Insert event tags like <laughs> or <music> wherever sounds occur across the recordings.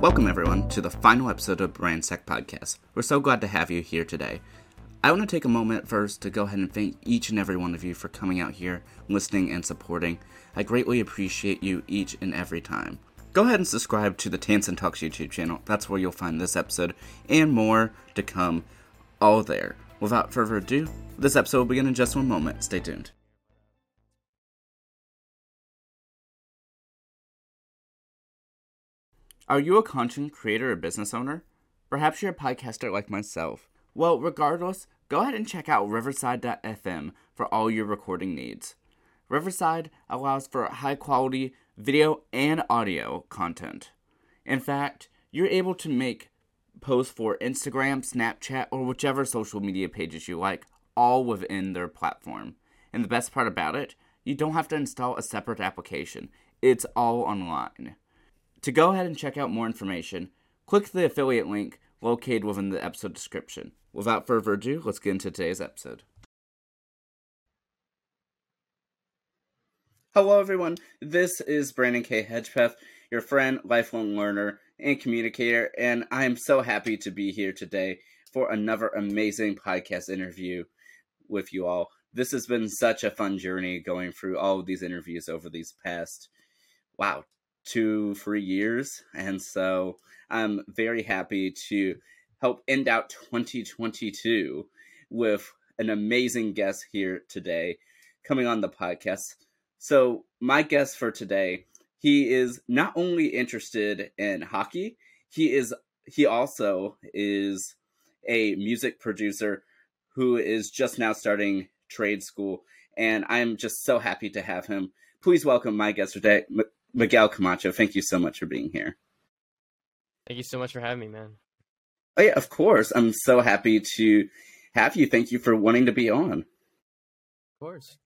Welcome, everyone, to the final episode of Brand Sec Podcast. We're so glad to have you here today. I want to take a moment first to go ahead and thank each and every one of you for coming out here, listening, and supporting. I greatly appreciate you each and every time. Go ahead and subscribe to the Tansen Talks YouTube channel. That's where you'll find this episode and more to come, all there. Without further ado, this episode will begin in just one moment. Stay tuned. Are you a content creator or business owner? Perhaps you're a podcaster like myself. Well, regardless, go ahead and check out Riverside.fm for all your recording needs. Riverside allows for high quality video and audio content. In fact, you're able to make posts for Instagram, Snapchat, or whichever social media pages you like, all within their platform. And the best part about it, you don't have to install a separate application, it's all online. To go ahead and check out more information, click the affiliate link located within the episode description. Without further ado, let's get into today's episode. Hello, everyone. This is Brandon K. Hedgepeth, your friend, lifelong learner, and communicator, and I am so happy to be here today for another amazing podcast interview with you all. This has been such a fun journey going through all of these interviews over these past, wow, two, three years. And so I'm very happy to help end out 2022 with an amazing guest here today coming on the podcast. So, my guest for today, he is not only interested in hockey, he is he also is a music producer who is just now starting trade school and I'm just so happy to have him. Please welcome my guest today, Miguel Camacho, thank you so much for being here. Thank you so much for having me, man. Oh, yeah, of course. I'm so happy to have you. Thank you for wanting to be on. Of course.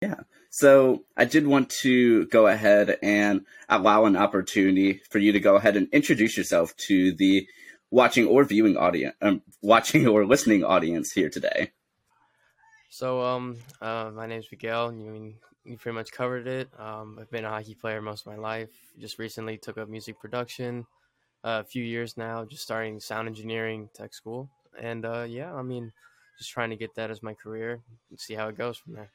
Yeah. So I did want to go ahead and allow an opportunity for you to go ahead and introduce yourself to the watching or viewing audience, um, <laughs> watching or listening audience here today. So, um, uh, my name is Miguel. You mean you pretty much covered it. Um, I've been a hockey player most of my life. Just recently took up music production. Uh, a few years now, just starting sound engineering tech school, and uh, yeah, I mean, just trying to get that as my career and see how it goes from there.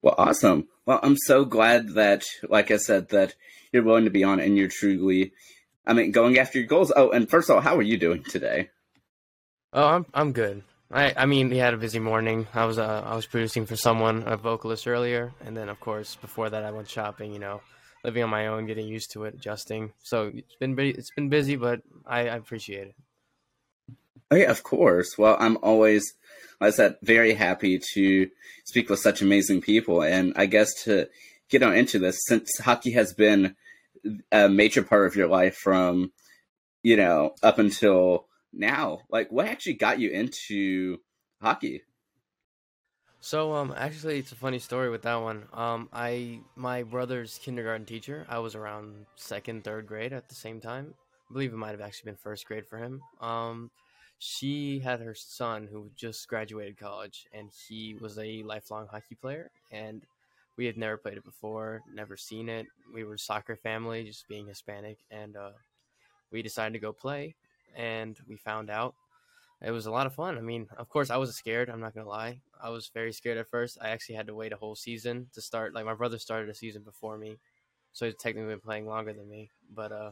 Well, awesome. Well, I'm so glad that, like I said, that you're willing to be on and you're truly, I mean, going after your goals. Oh, and first of all, how are you doing today? Oh, I'm I'm good. I, I mean, we had a busy morning. I was uh, I was producing for someone, a vocalist earlier, and then of course before that I went shopping. You know, living on my own, getting used to it, adjusting. So it's been it's been busy, but I, I appreciate it. Oh yeah, of course. Well, I'm always, like I said, very happy to speak with such amazing people, and I guess to get on into this, since hockey has been a major part of your life from, you know, up until now, like what actually got you into hockey? So um actually it's a funny story with that one. Um I my brother's kindergarten teacher, I was around second, third grade at the same time. I believe it might have actually been first grade for him. Um she had her son who just graduated college and he was a lifelong hockey player and we had never played it before, never seen it. We were soccer family, just being Hispanic, and uh, we decided to go play and we found out. It was a lot of fun. I mean, of course, I was scared. I'm not gonna lie. I was very scared at first. I actually had to wait a whole season to start. Like my brother started a season before me, so he's technically been playing longer than me. But uh,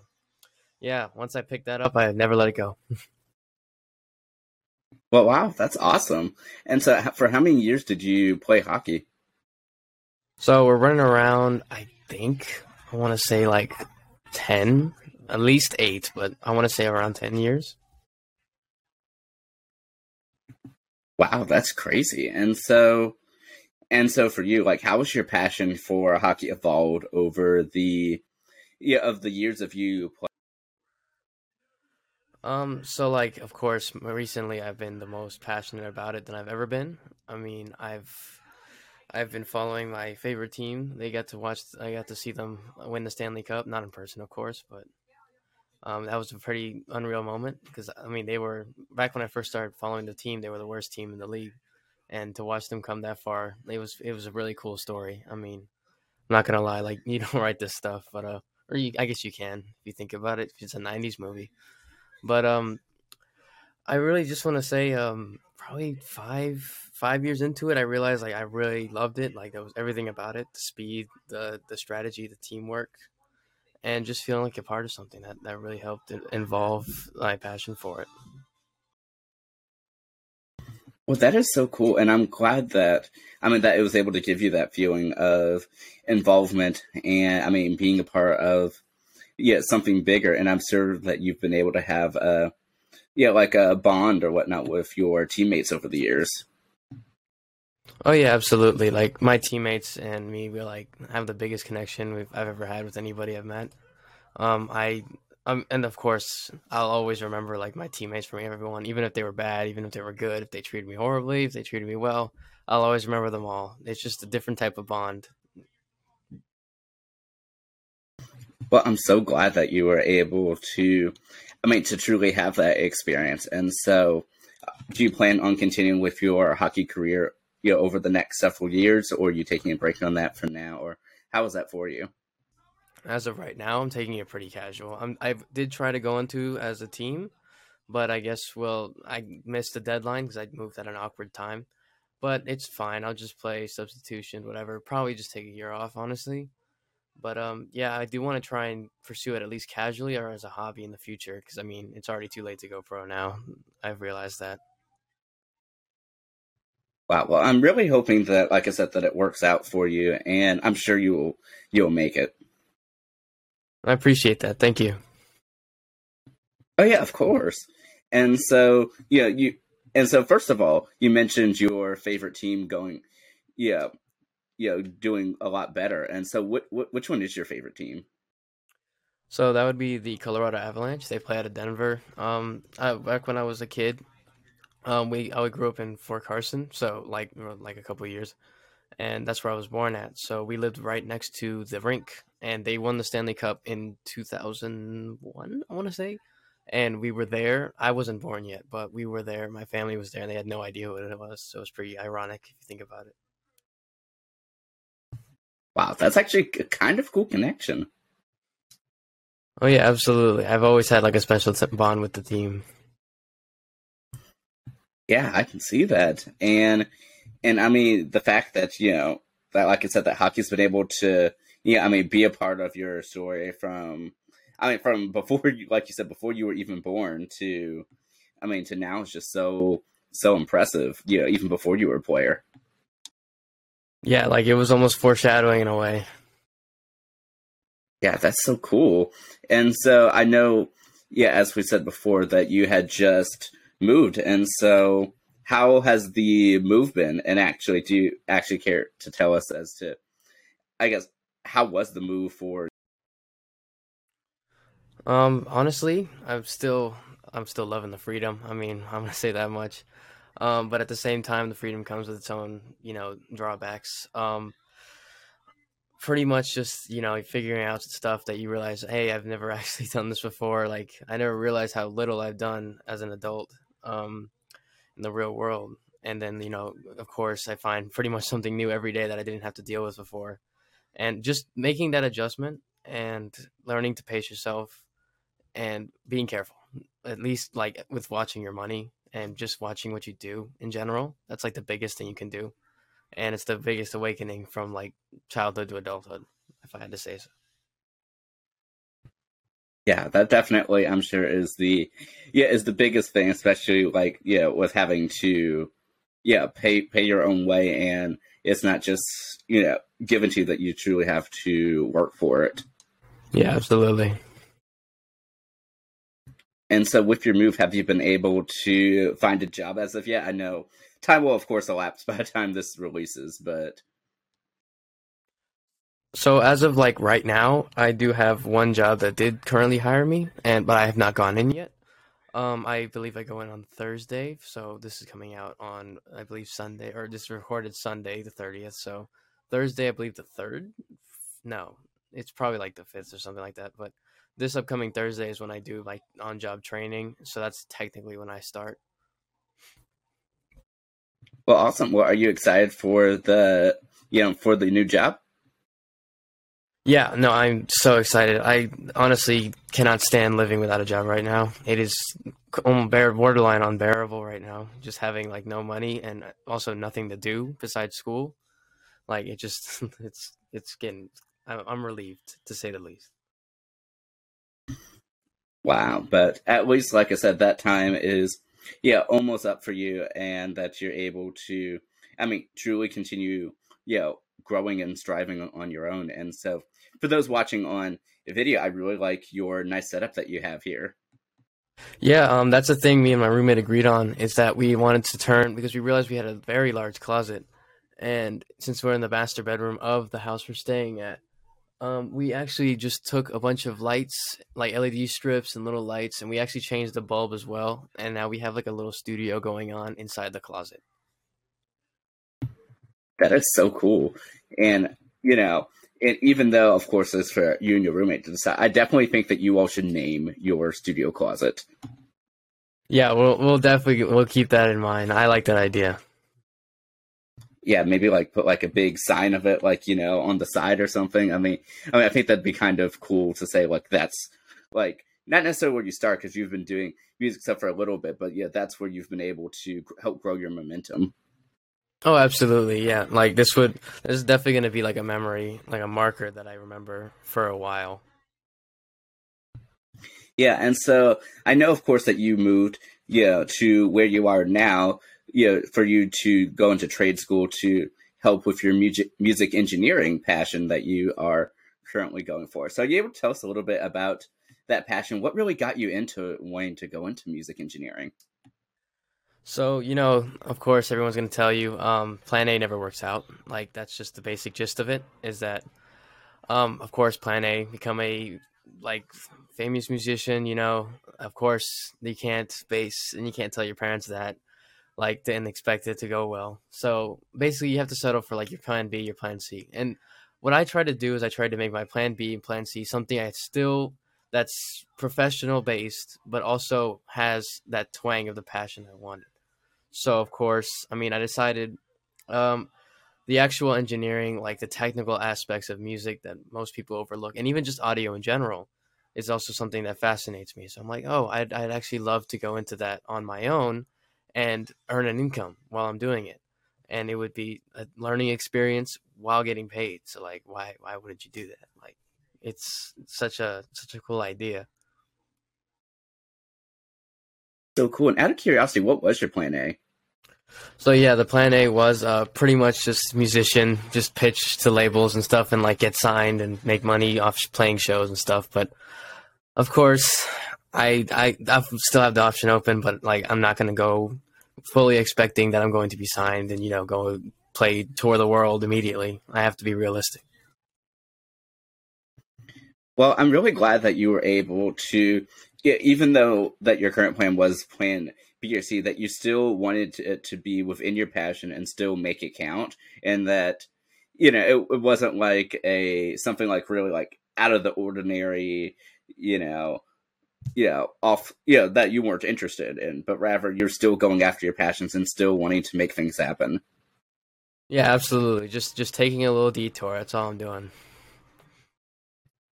yeah, once I picked that up, I never let it go. <laughs> well, wow, that's awesome. And so, for how many years did you play hockey? So we're running around. I think I want to say like ten at least eight, but I want to say around 10 years. Wow, that's crazy. And so, and so for you, like, how was your passion for hockey evolved over the, yeah, of the years of you playing? Um, so like, of course, recently I've been the most passionate about it than I've ever been. I mean, I've, I've been following my favorite team. They got to watch, I got to see them win the Stanley Cup, not in person, of course, but um, that was a pretty unreal moment because I mean they were back when I first started following the team. They were the worst team in the league, and to watch them come that far, it was it was a really cool story. I mean, I'm not gonna lie, like <laughs> you don't write this stuff, but uh, or you, I guess you can if you think about it. It's a '90s movie, but um, I really just want to say um, probably five five years into it, I realized like I really loved it. Like there was everything about it: the speed, the the strategy, the teamwork, and just feeling like a part of something that that really helped involve my passion for it. Well, that is so cool, and I'm glad that I mean that it was able to give you that feeling of involvement, and I mean being a part of yeah something bigger. And I'm sure that you've been able to have a yeah like a bond or whatnot with your teammates over the years. Oh yeah, absolutely. Like my teammates and me, we like have the biggest connection we've I've ever had with anybody I've met. Um, I um, and of course, I'll always remember like my teammates from everyone, even if they were bad, even if they were good, if they treated me horribly, if they treated me well, I'll always remember them all. It's just a different type of bond. Well, I'm so glad that you were able to, I mean, to truly have that experience. And so, do you plan on continuing with your hockey career, you know, over the next several years, or you taking a break on that for now, or how is that for you? as of right now, I'm taking it pretty casual. I'm, I did try to go into as a team, but I guess well, I missed the deadline because I moved at an awkward time. But it's fine. I'll just play substitution, whatever. Probably just take a year off, honestly. But um, yeah, I do want to try and pursue it at least casually or as a hobby in the future. Because I mean, it's already too late to go pro now. I've realized that. Wow. Well, I'm really hoping that, like I said, that it works out for you, and I'm sure you will you'll make it. I appreciate that. Thank you. Oh yeah, of course. And so yeah, you and so first of all, you mentioned your favorite team going, yeah, you know, doing a lot better. And so, what, what which one is your favorite team? So that would be the Colorado Avalanche. They play out of Denver. Um, I, back when I was a kid, um, we I grew up in Fort Carson, so like like a couple years, and that's where I was born at. So we lived right next to the rink, and they won the Stanley Cup in 2001, I want to say. And we were there. I wasn't born yet, but we were there. My family was there, and they had no idea what it was. So it was pretty ironic if you think about it. Wow, that's actually a kind of cool connection. Oh yeah, absolutely. I've always had like a special bond with the team. Yeah, I can see that, and and I mean the fact that you know that, like I said, that hockey's been able to, yeah, I mean, be a part of your story from, I mean, from before you, like you said, before you were even born to, I mean, to now is just so so impressive. You know, even before you were a player. Yeah, like it was almost foreshadowing in a way. Yeah, that's so cool. And so I know, yeah, as we said before, that you had just moved, and so how has the move been? And actually, do you actually care to tell us as to, I guess, how was the move for? Um, honestly, I'm still, I'm still loving the freedom. I mean, <laughs> I'm gonna say that much. Um, but at the same time, the freedom comes with its own, you know, drawbacks. Um, pretty much just you know figuring out stuff that you realize hey i've never <laughs> actually done this before like i never realized how little i've done as an adult um in the real world. And then, you know, of course, I find pretty much something new every day that I didn't have to deal with before. And just making that adjustment and learning to pace yourself and being careful, at least like with watching your money and just watching what you do in general. That's like the biggest thing you can do. And it's the biggest awakening from like childhood to adulthood, if I had to say so. Yeah, that definitely I'm sure is the yeah is the biggest thing, especially like yeah with having to yeah pay pay your own way and it's not just you know given to you that you truly have to work for it. Yeah, absolutely. And so, with your move, have you been able to find a job as of yet? I know time will, of course, elapse by the time this releases, but so as of like right now, I do have one job that did currently hire me, and but I have not gone in yet. Um, I believe I go in on Thursday, so this is coming out on I believe Sunday, or this recorded Sunday the thirtieth. So Thursday, I believe the third. No, it's probably like the fifth or something like that. But this upcoming Thursday is when I do like on job training, so that's technically when I start. Well, awesome. Well, are you excited for the you know for the new job? Yeah, no, I'm so excited. I honestly cannot stand living without a job right now. It is um, almost borderline unbearable right now. Just having like no money and also nothing to do besides school. Like it just, <laughs> it's it's getting. I'm relieved to say the least. Wow, but at least, like I said, that time is yeah almost up for you, and that you're able to, I mean, truly continue, you know, growing and striving on your own. And so, for those watching on video, I really like your nice setup that you have here. Yeah, um, that's the thing me and my roommate agreed on is that we wanted to turn because we realized we had a very large closet, and since we're in the master bedroom of the house we're staying at, um, we actually just took a bunch of lights, like LED strips and little lights, and we actually changed the bulb as well. And now we have like a little studio going on inside the closet. That is so cool. And, you know, and even though, of course, it's for you and your roommate to decide, I definitely think that you all should name your studio closet. Yeah, we'll we'll definitely we'll keep that in mind. I like that idea yeah, maybe like put like a big sign of it, like you know, on the side or something. I mean, I mean, I think that'd be kind of cool to say like that's like not necessarily where you start because you've been doing music stuff for a little bit, but yeah, that's where you've been able to help grow your momentum. Oh, absolutely, yeah. Like this would this is definitely going to be like a memory, like a marker that I remember for a while. Yeah, and so I know, of course, that you moved, you know, to where you are now you know, for you to go into trade school to help with your music music engineering passion that you are currently going for. So, are you able to tell us a little bit about that passion? What really got you into wanting to go into music engineering? So, you know, of course, everyone's going to tell you um, plan A never works out. Like, that's just the basic gist of it is that, um, of course, plan A, become a like famous musician, you know, of course, you can't base and you can't tell your parents that like didn't expect it to go well. So basically, you have to settle for like your plan B, your plan C. And what I try to do is I try to make my plan B and plan C something I still that's professional based, but also has that twang of the passion I wanted. So of course, I mean, I decided um, the actual engineering, like the technical aspects of music that most people overlook, and even just audio in general, is also something that fascinates me. So I'm like, oh, I'd, I'd actually love to go into that on my own and earn an income while I'm doing it. And it would be a learning experience while getting paid. So like why why wouldn't you do that? Like it's such a such a cool idea. So cool. And out of curiosity, what was your plan A? So yeah, the plan A was uh, pretty much just musician, just pitch to labels and stuff, and like get signed and make money off playing shows and stuff. But of course, I I I still have the option open, but like I'm not gonna go fully expecting that I'm going to be signed and you know go play tour the world immediately. I have to be realistic. Well, I'm really glad that you were able to, even though that your current plan was plan B that you still wanted it to be within your passion and still make it count, and that you know it, it wasn't like a something like really like out of the ordinary, you know, you know, off, you know, that you weren't interested in, but rather you're still going after your passions and still wanting to make things happen. Yeah, absolutely. Just just taking a little detour. That's all I'm doing.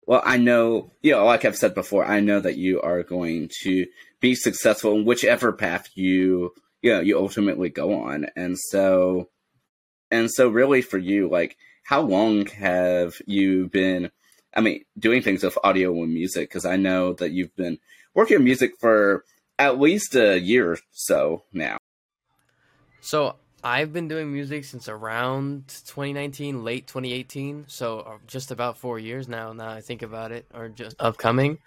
Well, I know, you know, like I've said before, I know that you are going to be successful in whichever path you, you know, you ultimately go on. And so, and so really for you, like, how long have you been I mean, doing things with audio and music because I know that you've been working on music for at least a year or so now. So I've been doing music since around 2019, late 2018. So uh, just about four years now. Now I think about it, or just upcoming.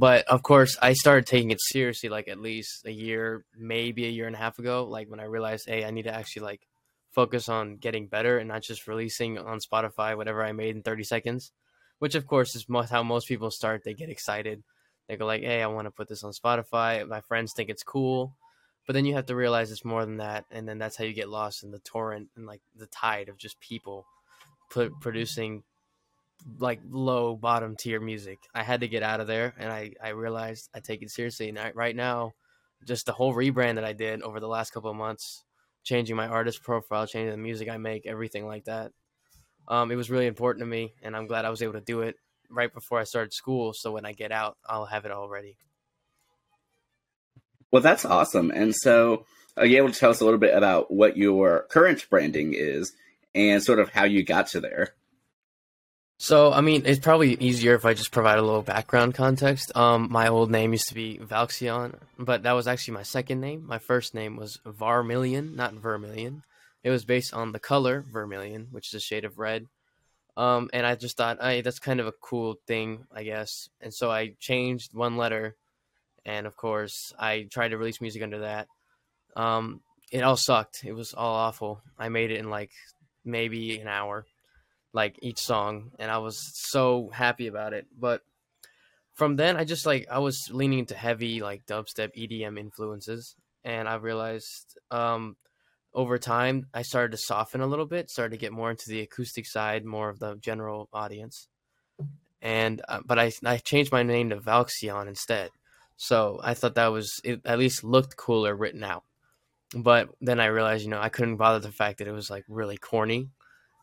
But of course, I started taking it seriously like at least a year, maybe a year and a half ago. Like when I realized, hey, I need to actually like focus on getting better and not just releasing on Spotify whatever I made in 30 seconds which of course is how most people start. They get excited. They go like, "Hey, I want to put this on Spotify." My friends think it's cool, but then you have to realize it's more than that, and then that's how you get lost in the torrent and like the tide of just people put, producing like low bottom tier music. I had to get out of there, and I I realized I take it seriously. And I, right now, just the whole rebrand that I did over the last couple of months, changing my artist profile, changing the music I make, everything like that Um, it was really important to me, and I'm glad I was able to do it right before I started school. So when I get out, I'll have it all ready. Well, that's awesome. And so, are you able to tell us a little bit about what your current branding is and sort of how you got to there? So, I mean, it's probably easier if I just provide a little background context. Um, my old name used to be Valxion, but that was actually my second name. My first name was Varmilion, not Vermilion. It was based on the color vermilion, which is a shade of red. Um, and I just thought, hey, that's kind of a cool thing, I guess. And so I changed one letter, and of course, I tried to release music under that. Um, it all sucked. It was all awful. I made it in like maybe an hour like each song and I was so happy about it. But from then I just like I was leaning into heavy like dubstep EDM influences and I realized um over time I started to soften a little bit, started to get more into the acoustic side, more of the general audience. And uh, but I I changed my name to Valxion instead. So I thought that was it at least looked cooler written out. But then I realized, you know, I couldn't bother the fact that it was like really corny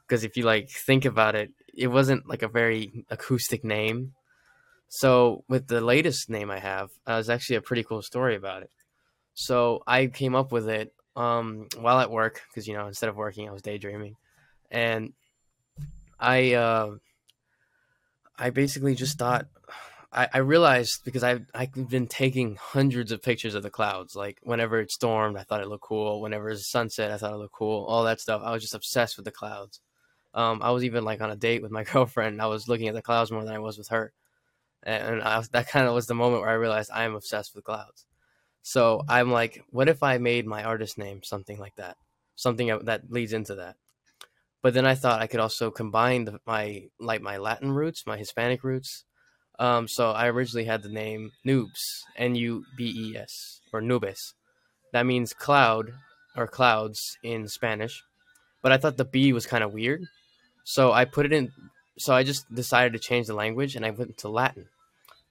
because if you like think about it, it wasn't like a very acoustic name. So with the latest name I have, uh, was actually a pretty cool story about it. So I came up with it um, while at work because you know instead of working, I was daydreaming, and I uh, I basically just thought I, I realized because I I've been taking hundreds of pictures of the clouds. Like whenever it stormed, I thought it looked cool. Whenever it's sunset, I thought it looked cool. All that stuff. I was just obsessed with the clouds. Um, I was even like on a date with my <laughs> girlfriend. I was looking at the clouds more than I was with her, and I, that kind of was the moment where I realized I am obsessed with clouds. So I'm like, what if I made my artist name something like that, something that leads into that? But then I thought I could also combine the, my like my Latin roots, my Hispanic roots. Um, so I originally had the name Noobs, N U B E S, or Nubes. That means cloud or clouds in Spanish. But I thought the B was kind of weird. So I put it in. So I just decided to change the language, and I went to Latin.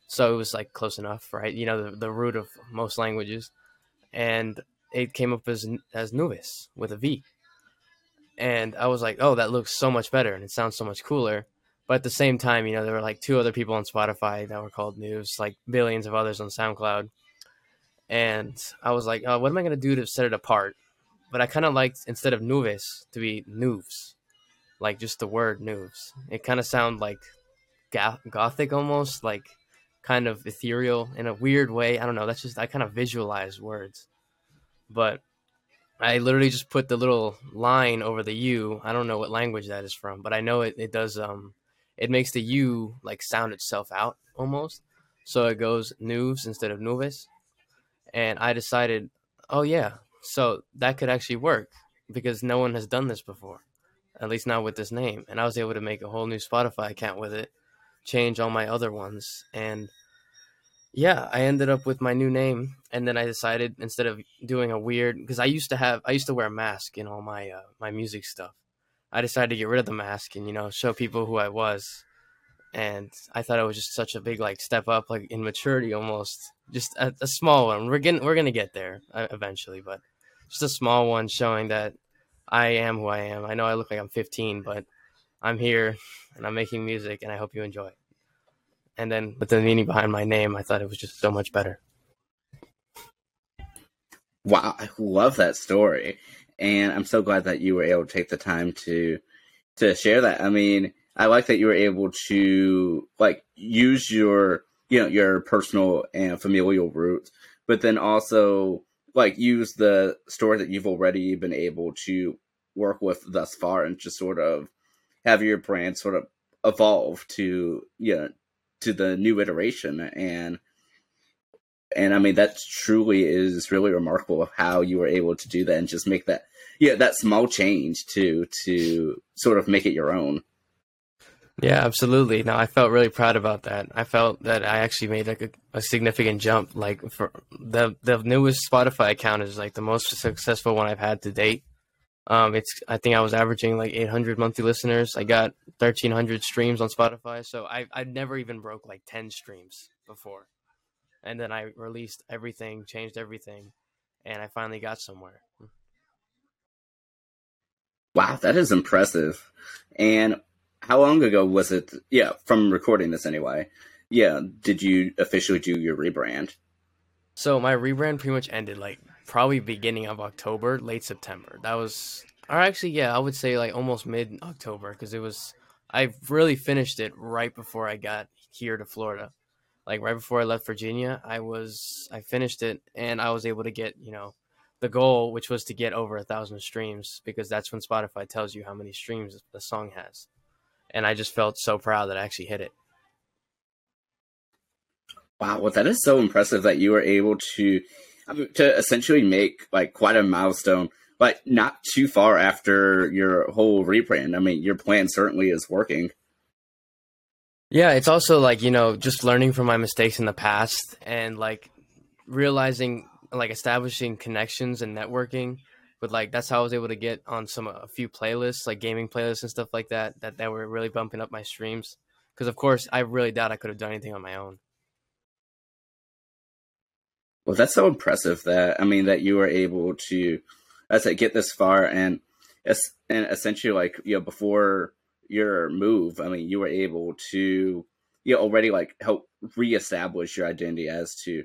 So it was like close enough, right? You know, the, the root of most languages, and it came up as as nubes with a V. And I was like, oh, that looks so much better, and it sounds so much cooler. But at the same time, you know, there were like two other people on Spotify that were called News, like billions of others on SoundCloud. And I was like, oh, what am I gonna do to set it apart? But I kind of liked instead of Nubes to be Noobs like just the word "noobs." It kind of sound like gothic almost, like kind of ethereal in a weird way. I don't know. That's just I kind of visualize words, but I literally just put the little line over the U. I don't know what language that is from, but I know it, it does. Um, it makes the U like sound itself out almost. So it goes noobs instead of nubes. And I decided, oh yeah, so that could actually work because no one has done this before at least not with this name. And I was able to make a whole new Spotify account with it, change all my other ones, and yeah, I ended up with my new name. And then I decided instead of doing a weird, because I used to have, I used to wear a mask in all my uh, my music stuff. I decided to get rid of the mask and you know show people who I was. And I thought it was just such a big like step up, like in maturity almost. Just a, a small one. We're getting, we're gonna get there uh, eventually, but just a small one showing that I am who I am. I know I look like I'm 15, but I'm here and I'm making music and I hope you enjoy it. And then with the meaning behind my name, I thought it was just so much better. Wow, I love that story. And I'm so glad that you were able to take the time to to share that. I mean, I like that you were able to like use your you know your personal and familial roots, but then also like use the story that you've already been able to work with thus far and just sort of have your brand sort of evolve to you know to the new iteration and and I mean that truly is really remarkable of how you were able to do that and just make that yeah that small change to to sort of make it your own. Yeah, absolutely. No, I felt really proud about that. I felt that I actually made like a, a, significant jump. Like for the the newest Spotify account is like the most successful one I've had to date. Um, it's I think I was averaging like 800 monthly listeners. I got 1,300 streams on Spotify. So I I never even broke like 10 streams before, and then I released everything, changed everything, and I finally got somewhere. Wow, that is impressive. And how long ago was it? Yeah, from recording this anyway. Yeah, did you officially do your rebrand? So my rebrand pretty much ended like probably beginning of October, late September. That was, or actually, yeah, I would say like almost mid October because it was. I really finished it right before I got here to Florida, like right before I left Virginia. I was I finished it and I was able to get you know the goal, which was to get over a thousand streams because that's when Spotify tells you how many streams the song has, and I just felt so proud that I actually hit it. Wow, well, that is so impressive that you were able to um, to essentially make like quite a milestone, but not too far after your whole rebrand. I mean, your plan certainly is working. Yeah, it's also like you know just learning from my mistakes in the past and like realizing like establishing connections and networking with like that's how I was able to get on some uh, a few playlists like gaming playlists and stuff like that that that were really bumping up my streams because of course I really doubt I could have done anything on my own. Well, that's so impressive that I mean that you were able to, as I get this far and and essentially like you know before your move, I mean you were able to you know already like help reestablish your identity as to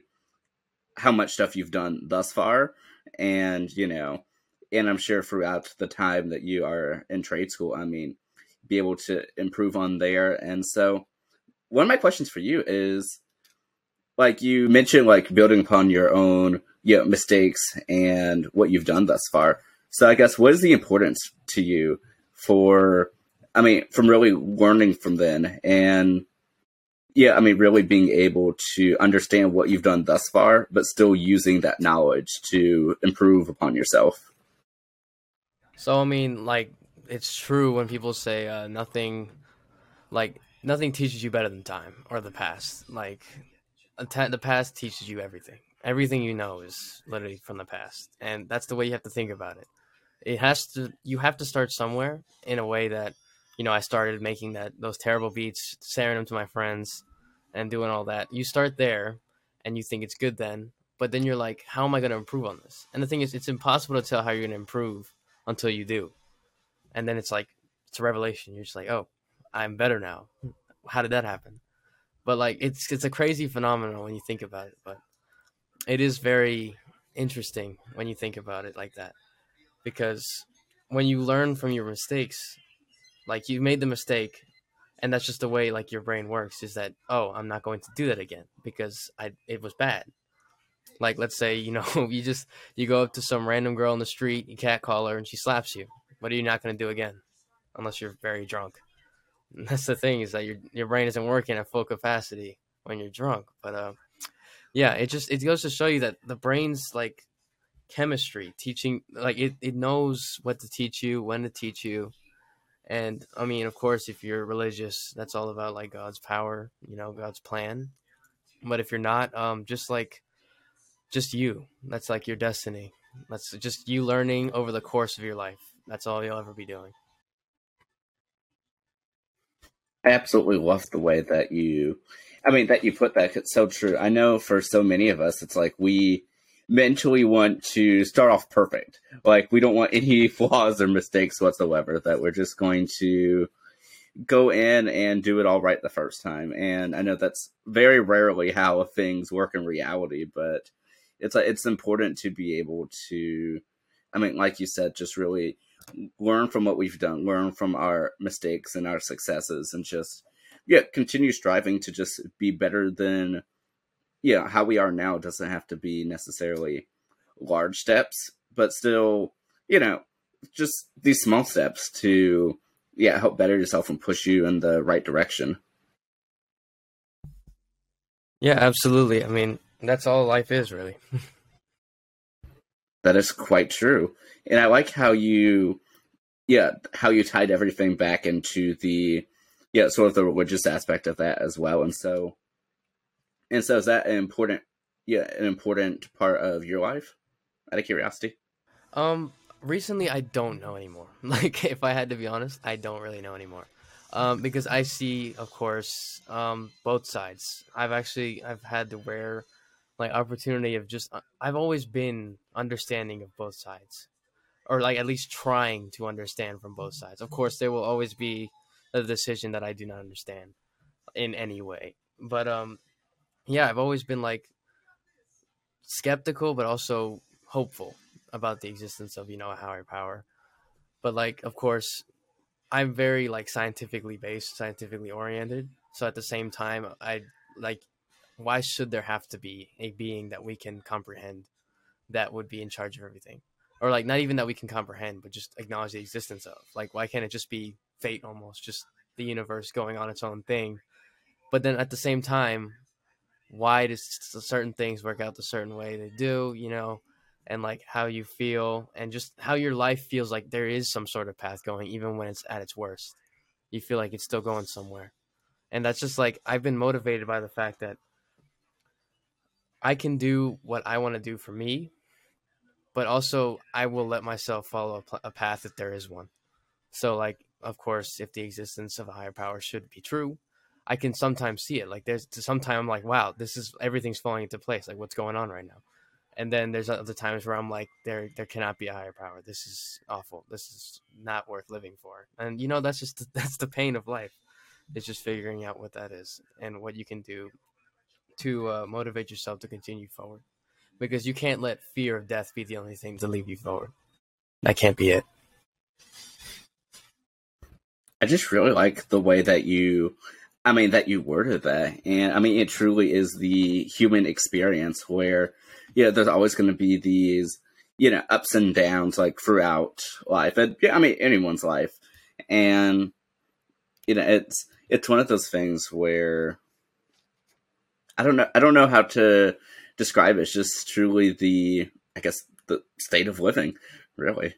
how much stuff you've done thus far, and you know, and I'm sure throughout the time that you are in trade school, I mean, be able to improve on there. And so, one of my questions for you is like you mentioned like building upon your own you know, mistakes and what you've done thus far. So I guess what is the importance to you for I mean from really learning from then and yeah, I mean really being able to understand what you've done thus far but still using that knowledge to improve upon yourself. So I mean like it's true when people say uh, nothing like nothing teaches you better than time or the past. Like the past teaches you everything. Everything you know is literally from the past, and that's the way you have to think about it. It has to. You have to start somewhere in a way that, you know, I started making that those terrible beats, sharing them to my friends, and doing all that. You start there, and you think it's good then, but then you're like, how am I going to improve on this? And the thing is, it's impossible to tell how you're going to improve until you do, and then it's like it's a revelation. You're just like, oh, I'm better now. How did that happen? but like it's it's a crazy phenomenon when you think about it but it is very interesting when you think about it like that because when you learn from your mistakes like you made the mistake and that's just the way like your brain works is that oh i'm not going to do that again because i it was bad like let's say you know <laughs> you just you go up to some random girl in the street you catcall her and she slaps you what are you not going to do again unless you're very drunk <laughs> that's the thing is that your your brain isn't working at full capacity when you're drunk. But uh, yeah, it just it goes to show you that the brain's like chemistry, teaching like it, it knows what to teach you, when to teach you. And I mean, of course, if you're religious, that's all about like God's power, you know, God's plan. But if you're not, um, just like just you, that's like your destiny. That's just you learning over the course of your life. That's all you'll ever be doing. I absolutely love the way that you, I mean, that you put that. It's so true. I know for so many of us, it's like we mentally want to start off perfect. Like we don't want <laughs> any flaws or mistakes whatsoever, that we're just going to go in and do it all right the first time. And I know that's very rarely how things work in reality, but it's uh, it's important to be able to I mean, like you said, just really learn from what we've done, learn from our mistakes and our successes, and just yeah, continue striving to just be better than yeah how we are now. Doesn't have to be necessarily large steps, but still, you know, just these small steps to yeah help better yourself and push you in the right direction. Yeah, absolutely. I mean, that's all life is, really. That is quite true. And I like how you yeah, how you tied everything back into the yeah, sort of the religious aspect of that as well. And so and so is that an important yeah, an important part of your life? Out of curiosity. Um recently I don't know anymore. <laughs> Like if I had to be honest, I don't really know anymore. Um, because I see, of course, um, both sides. I've actually I've had to wear like opportunity of just uh, I've always been understanding of both sides, or like at least trying to understand from both sides. Of course, there will always be a decision that I do not understand in any way. But um yeah, I've always been like skeptical but also hopeful about the existence of, you know, a higher power. But like of course, I'm very like scientifically based, scientifically oriented. So at the same time, I like why should there have to be a being that we can comprehend that would be in charge of everything? Or like not even that we can comprehend, but just acknowledge the existence of. Like why can't it just be fate almost, just the universe going on its own thing? But then at the same time, why does certain things work out the certain way they do, you know, and like how you feel and just how your life feels like there is some sort of path going even when it's at its worst. You feel like it's still going somewhere. And that's just like I've been motivated by the fact that I can do what I want to do for me, but also I will let myself follow a, a path if there is one. So, like, of course, if the existence of a higher power should be true, I can sometimes see it. Like, there's sometimes I'm like, wow, this is everything's falling into place. Like, what's going on right now? And then there's other times where I'm like, there, there cannot be a higher power. This is awful. This is not worth living for. And you know, that's just <laughs> that's the pain of life. It's just figuring out what that is and what you can do to uh, motivate yourself to continue forward because you can't let fear of death be the only thing to leave you forward. That can't be it. I just really like the way that you, I mean, that you worded that. And I mean, it truly is the human experience where, you know, there's always going to be these, you know, ups and downs like throughout life. And yeah, I mean, anyone's life. And, you know, it's, it's one of those things where I don't know. I don't know how to describe it. It's just truly the, I guess, the state of living, really.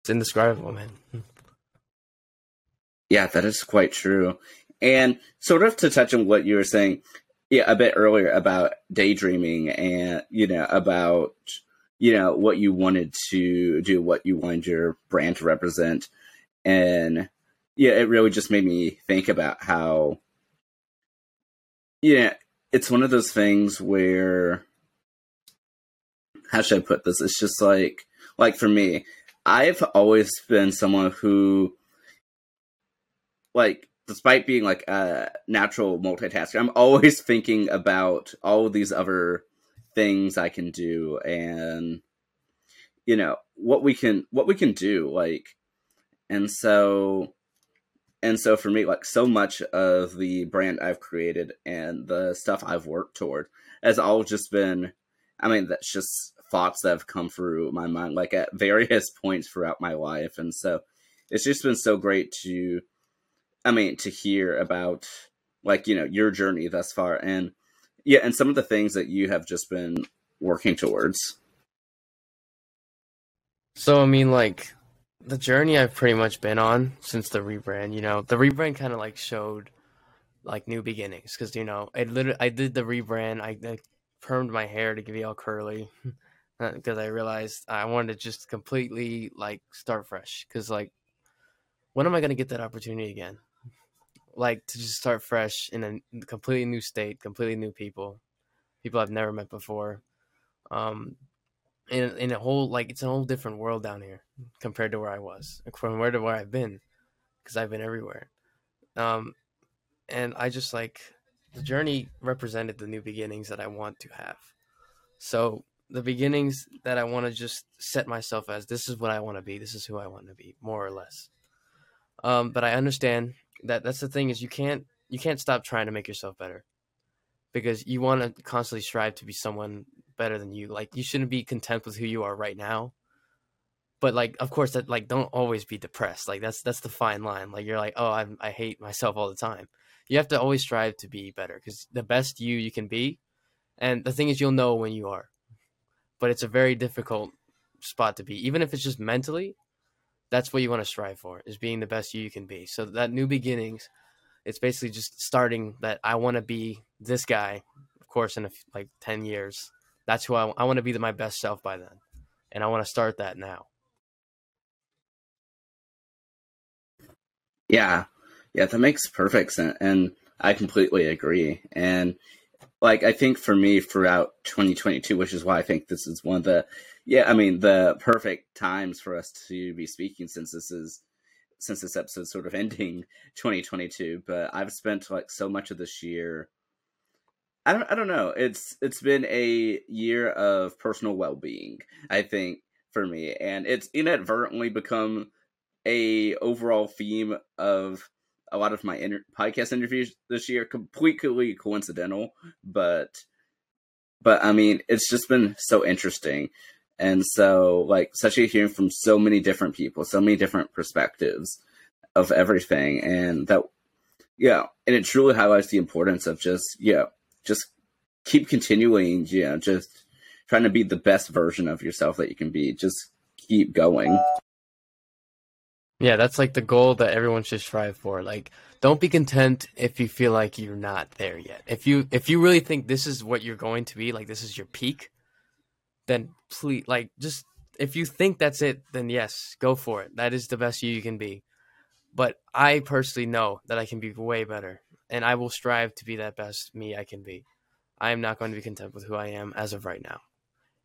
It's indescribable, man. Yeah, that is quite true. And sort of to touch on what you were saying, yeah, a bit earlier about daydreaming and you know about you know what you wanted to do, what you wanted your brand to represent, and yeah, it really just made me think about how yeah, it's one of those things where how should I put this? It's just like like for me, I've always been someone who like despite being like a natural multitasker, I'm always <laughs> thinking about all these other things I can do and you know what we can what we can do like and so and so for me like so much of the brand i've created and the stuff i've worked toward has all just been i mean that's just thoughts that have come through my mind like at <laughs> various points throughout my life. And so it's just been so great to i mean to hear about like you know your journey thus far and yeah and some of the things that you have just been working towards. So i mean like the journey I've pretty much been on since the rebrand. You know, the rebrand kind of like showed like new beginnings because you know I literally I did the rebrand. I, I permed my hair to get it all curly <laughs> because I realized I wanted to just completely like start fresh. Because like, when am I gonna get that opportunity again? Like to just start fresh in a completely new state, completely new people, people I've never met before. Um, in in a whole like it's a whole different world down here compared to where I was from where to where I've been because I've been everywhere. Um, and I just like the journey represented the new beginnings that I want to have. So the beginnings that I want to just set myself as this is what I want to be. This is who I want to be, more or less. Um, but I understand that that's the thing is you can't you can't stop trying to make yourself better because you want to constantly strive to be someone better than you. Like you shouldn't be content with who you are right now. But like, of course, that like don't always be depressed. Like that's that's the fine line. Like you're like, oh, I I hate myself all the time. You have to always strive to be better because the best you you can be, and the thing is, you'll know when you are. But it's a very difficult spot to be, even if it's just mentally. That's what you want to strive for is being the best you you can be. So that new beginnings, it's basically just starting that I want to be this guy. Of course, in a, like ten years, that's who I, I want to be the, my best self by then. And I want to start that now. Yeah. Yeah, that makes perfect sense. And I completely agree. And like, I think for me throughout 2022, which is why I think this is one of the, yeah, I mean the perfect times for us to be speaking since this is since this episode's sort of <laughs> ending 2022. But I've spent like so much of this year. I don't. I don't know. It's it's been a year of personal well being. I think for me, and it's inadvertently become a overall theme of a lot of my inter- podcast interviews this year. Completely coincidental, but but I mean, it's just been so interesting. And so, like, especially hearing from so many different people, so many different perspectives of everything. And that, yeah, and it truly highlights the importance of just, yeah, just keep continuing, you know, just trying to be the best version of yourself that you can be. Just keep going. Yeah, that's like the goal that everyone should strive for. Like, don't be content if you feel like you're not there yet. If you if you really think this is what you're going to be, like this is your peak, then please, like, just if you think that's it, then yes, go for it. That is the best you you can be. But I personally know that I can be way better, and I will strive to be that best me I can be. I am not going to be content with who I am as of right now.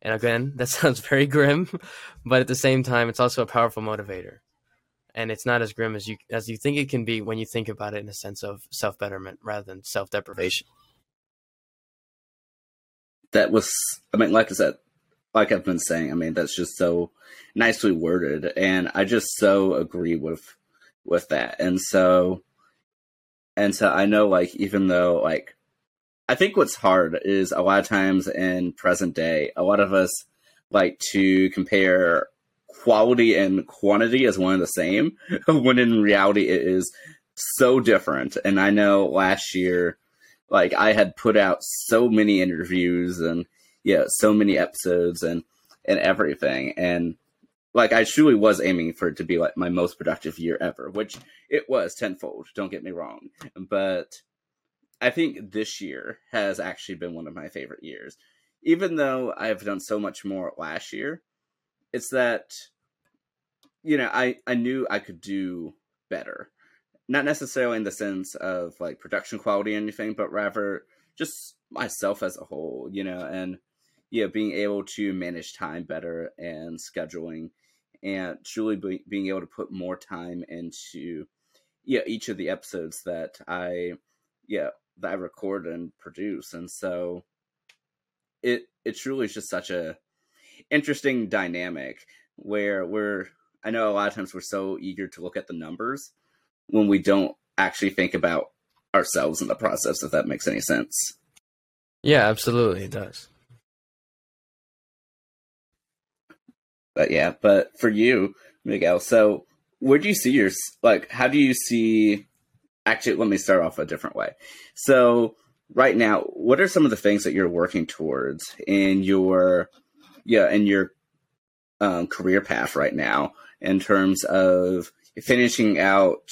And again, <laughs> that sounds very grim, <laughs> but at the same time, it's also a powerful motivator. And it's not as grim as you as you think it can be when you think about it in a sense of self betterment rather than self deprivation. That was, I mean, like I said, like I've been saying, I mean, that's just so nicely worded, and I just so agree with with that. And so, and so I know, like, even though, like, I think what's hard is a lot of times in present day, a lot of us like to compare quality and quantity as one and the same, <laughs> when in reality it is so different. And I know last year, like, I had put out so many interviews and yeah, so many episodes and and everything. And like I truly was aiming for it to be like my most productive year ever, which it was tenfold, don't get me wrong. But I think this year has actually been one of my favorite years. Even though I've done so much more last year, it's that you know, I I knew I could do better. Not necessarily in the sense of like production quality or anything, but rather just myself as a whole, you know, and yeah, being able to manage time better and scheduling and truly be, being able to put more time into yeah each of the episodes that I yeah that I record and produce and so it it truly is just such a interesting dynamic where we're I know a lot of times we're so eager to look at the numbers when we don't actually think about ourselves in the process if that makes any sense. Yeah, absolutely it does. But yeah, but for you, Miguel, so where do you see your like? How do you see? Actually, let me start off a different way. So right now, what are some of the things that you're working towards in your yeah in your um, career path right now in terms of finishing out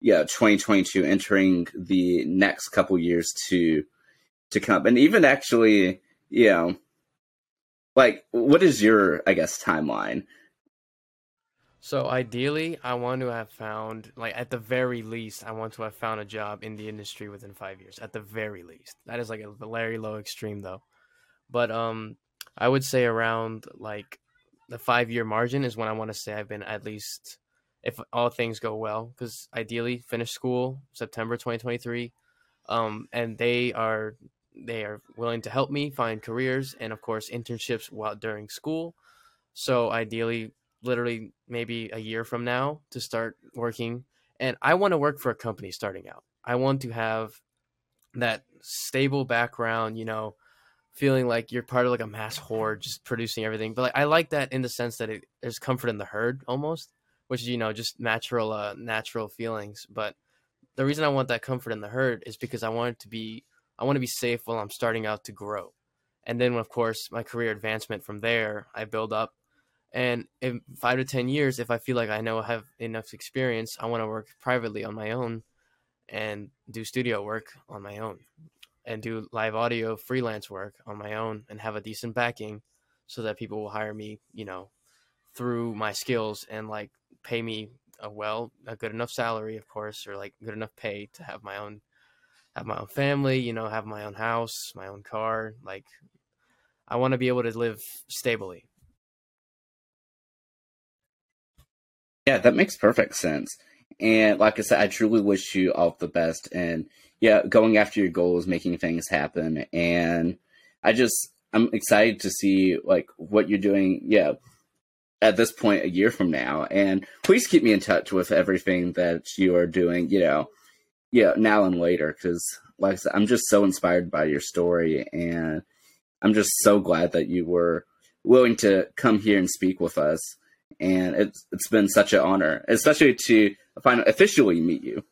yeah 2022 entering the next couple years to to come and even actually you know like what is your i guess timeline? So ideally i want to have found like at the very least i want to have found a job in the industry within five years at the very least. That is like a very low extreme though. But um i would say around like the five year margin is when i want to say i've been at least if all things go well because ideally finish school september 2023 um and they are they are willing to help me find careers and of course internships while during school. So ideally literally maybe a year from now to start working. And i want to work for a company starting out. I want to have that stable background you know feeling like you're part of like a mass horde just producing everything. But like, i like that in the sense that it, there's comfort in the herd almost which is you know just natural uh natural feelings. But the reason i want that comfort in the herd is because i want it to be I want to be safe while I'm starting out to grow. And then, of course, my career advancement from there, I build up. And in five to 10 years, if I feel like I know I have enough experience, I want to work privately on my own and do studio work on my own and do live audio freelance work on my own and have a decent backing so that people will hire me, you know, through my skills and like pay me a well, a good enough salary, of course, or like good enough pay to have my own have my own family, you know, have my own house, my own car. Like, I want to be able to live stably. Yeah, that makes perfect sense. And like I said, I truly wish you all the best. And yeah, going after your goals, making things happen. And I just, I'm excited to see like what you're doing. Yeah. At this point, a year from now, and please keep me in touch with everything that you are doing. You know, yeah, now and later, because like I said, I'm just so inspired by your story, and I'm just so glad that you were willing to come here and speak with us. And it's it's been such an honor, especially to finally officially meet you.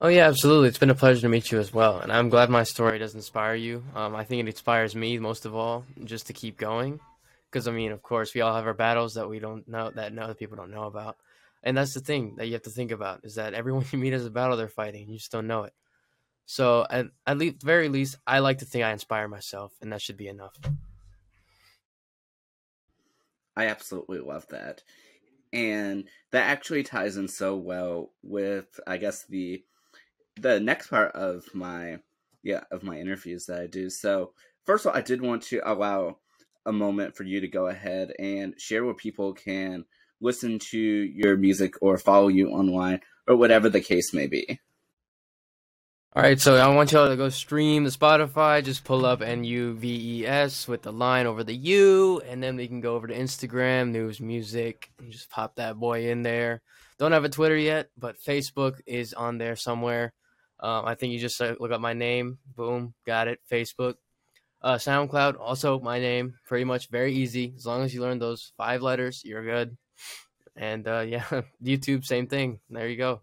Oh yeah, absolutely. It's been a pleasure to meet you as well, and I'm glad my story does inspire you. Um, I think it inspires me most of all, just to keep going. Because I mean, of course, we all have our battles that we don't know that other people don't know about, and that's the thing that you have to think about is that everyone <laughs> you meet is a battle they're fighting. You just don't know it. So at at least, very least, I like to think I inspire myself, and that should be enough. I absolutely love that. And that actually ties in so well with I guess the the next part of my yeah, of my interviews that I do. So first of all, I did want to allow a moment for you to go ahead and share where people can listen to your music or follow you online or whatever the case may be. All right, so I want y'all to go stream the Spotify. Just pull up N U V E S with the line over the U, and then we can go over to Instagram, Nuves Music, just pop that boy in there. Don't have a Twitter yet, but Facebook is on there somewhere. Um, I think you just uh, look up my name, boom, got it. Facebook, uh, SoundCloud, also my name. Pretty much very easy. As long as you learn those five letters, you're good. And uh, yeah, <laughs> YouTube, same thing. There you go.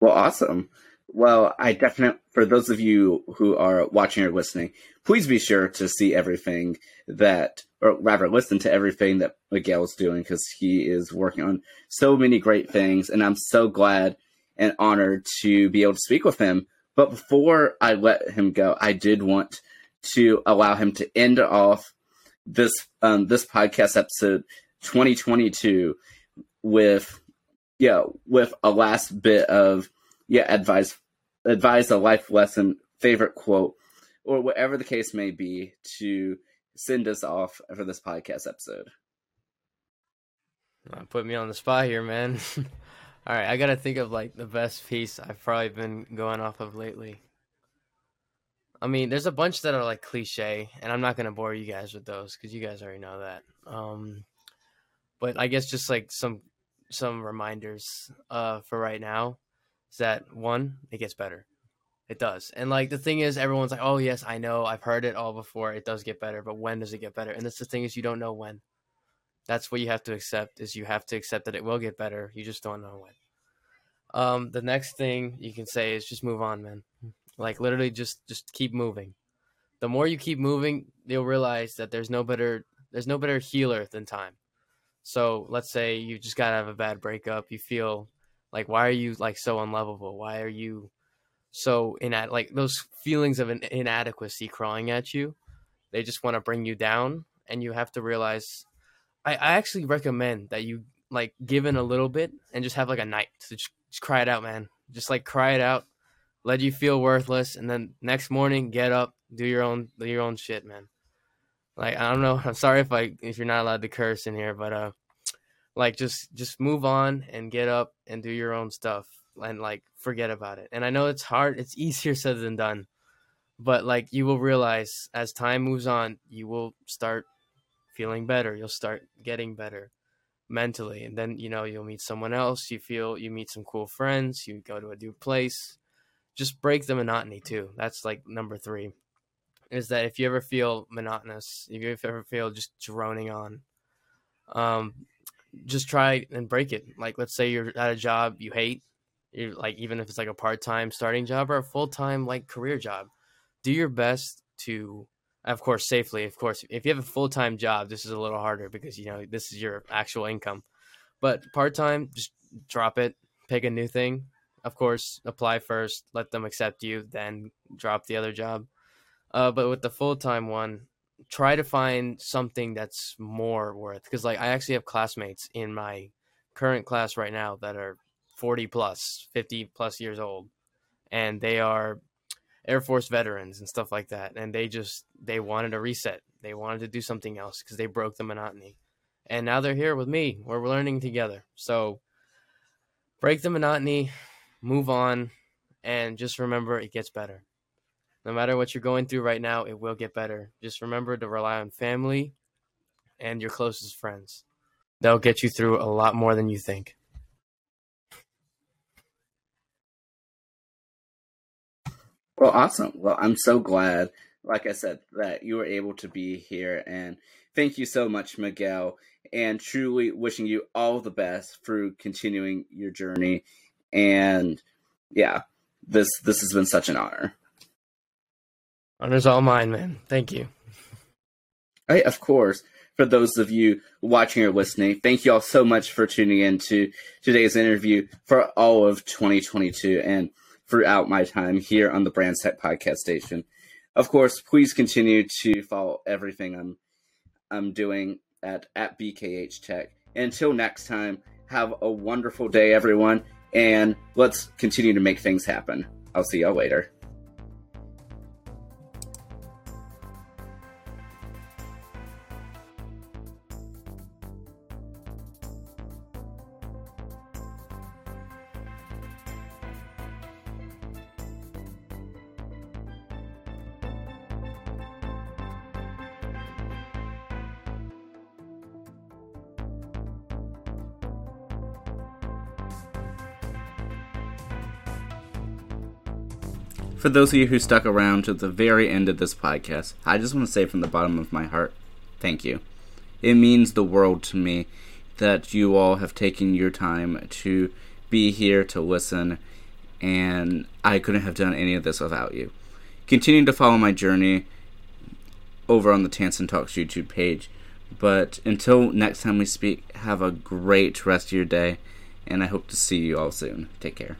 Well, awesome. Well, I definitely, for those of you who are watching or listening, please be sure to see everything that, or rather, listen to everything that Miguel's doing because he is working on so many great things. And I'm so glad and honored to be able to speak with him. But before I let him go, I did want to allow him to end off this um, this podcast episode 2022 with yeah, with a last bit of yeah, advice advise a life lesson, favorite quote, or whatever the case may be to send us off for this podcast episode. Put me on the spot here, man. <laughs> All right, I gotta think of like the best piece I've probably been going off of lately. I mean, there's a bunch that are like cliche, and I'm not gonna bore you guys with those because you guys already know that. Um, but I guess just like some some reminders uh, for right now is that one, it gets better. It does. And like the thing is, everyone's like, oh, yes, I know. I've heard it all before. It does get better. But when does it get better? And that's the thing is, you don't know when. That's what you have to accept is you have to accept that it will get better. You just don't know when. Um, the next thing you can say is just move on, man. Like literally just just keep moving. The more you keep moving, you'll realize that there's no better there's no better healer than time. So let's say you just gotta have a bad breakup. You feel like why are you like so unlovable? Why are you so in like those feelings of an inadequacy crawling at you? They just want to bring you down, and you have to realize. I, I actually recommend that you like give in a little bit and just have like a night to just, just cry it out, man. Just like cry it out, let you feel worthless, and then next morning get up, do your own do your own shit, man. Like I don't know. <laughs> I'm sorry if I if you're not allowed to curse in here, but uh, like just just move on and get up and do your own stuff and like forget about it. And I know it's hard. It's <laughs> easier said than done, but like you will realize as time moves on, you will start feeling better. You'll start getting better mentally, and then you know you'll meet someone else. You feel you meet some cool friends. You go to a new place. Just break the monotony too. That's like number three is that if you ever feel monotonous, if you ever feel just droning on, um, just try and break it. Like, let's say you're at a job you hate, you're like, even if it's like a part time starting job or a full time like career job, do your best to, of course, safely. Of course, if you have a full time job, this is a little harder because you know this is your actual income. But part time, just drop it, pick a new thing. Of course, apply first, let them accept you, then drop the other job uh, but with the full time one, try to find something that's more worth. Because like I actually have classmates in my current class right now that are 40 plus, 50 plus years old, and they are Air Force veterans and stuff like that. And they just they wanted a reset. They wanted to do something else because they broke the monotony. and now they're here with me. We're learning together. So break the monotony, move on, and just remember it gets better. No matter what you're going through right now, it will get better. Just remember to rely on family and your closest friends. They'll get you through a lot more than you think. Well, awesome. Well, I'm so glad, like I said, that you were able to be here. And thank you so much, Miguel. And truly wishing you all the best through continuing your journey. And yeah, this this has been such an honor. Honor's all mine, man. Thank you. Right, of course. For those of you watching or listening, thank you all so much for tuning in to today's interview for all of 2022. And throughout my time here on the Brand Tech podcast station. Of course, please continue to follow everything I'm I'm doing at at BKH Tech. Until next time, have a wonderful day, everyone, and let's continue to make things happen. I'll see y'all later. For those of you who stuck around to the very end of this podcast, I just want to say from the bottom of my heart, thank you. It means the world to me that you all have taken your time to be here to listen, and I couldn't have done any of this without you. Continue to follow my journey over on the Tansen Talks YouTube page. But until next time we speak, have a great rest of your day, and I hope to see you all soon. Take care.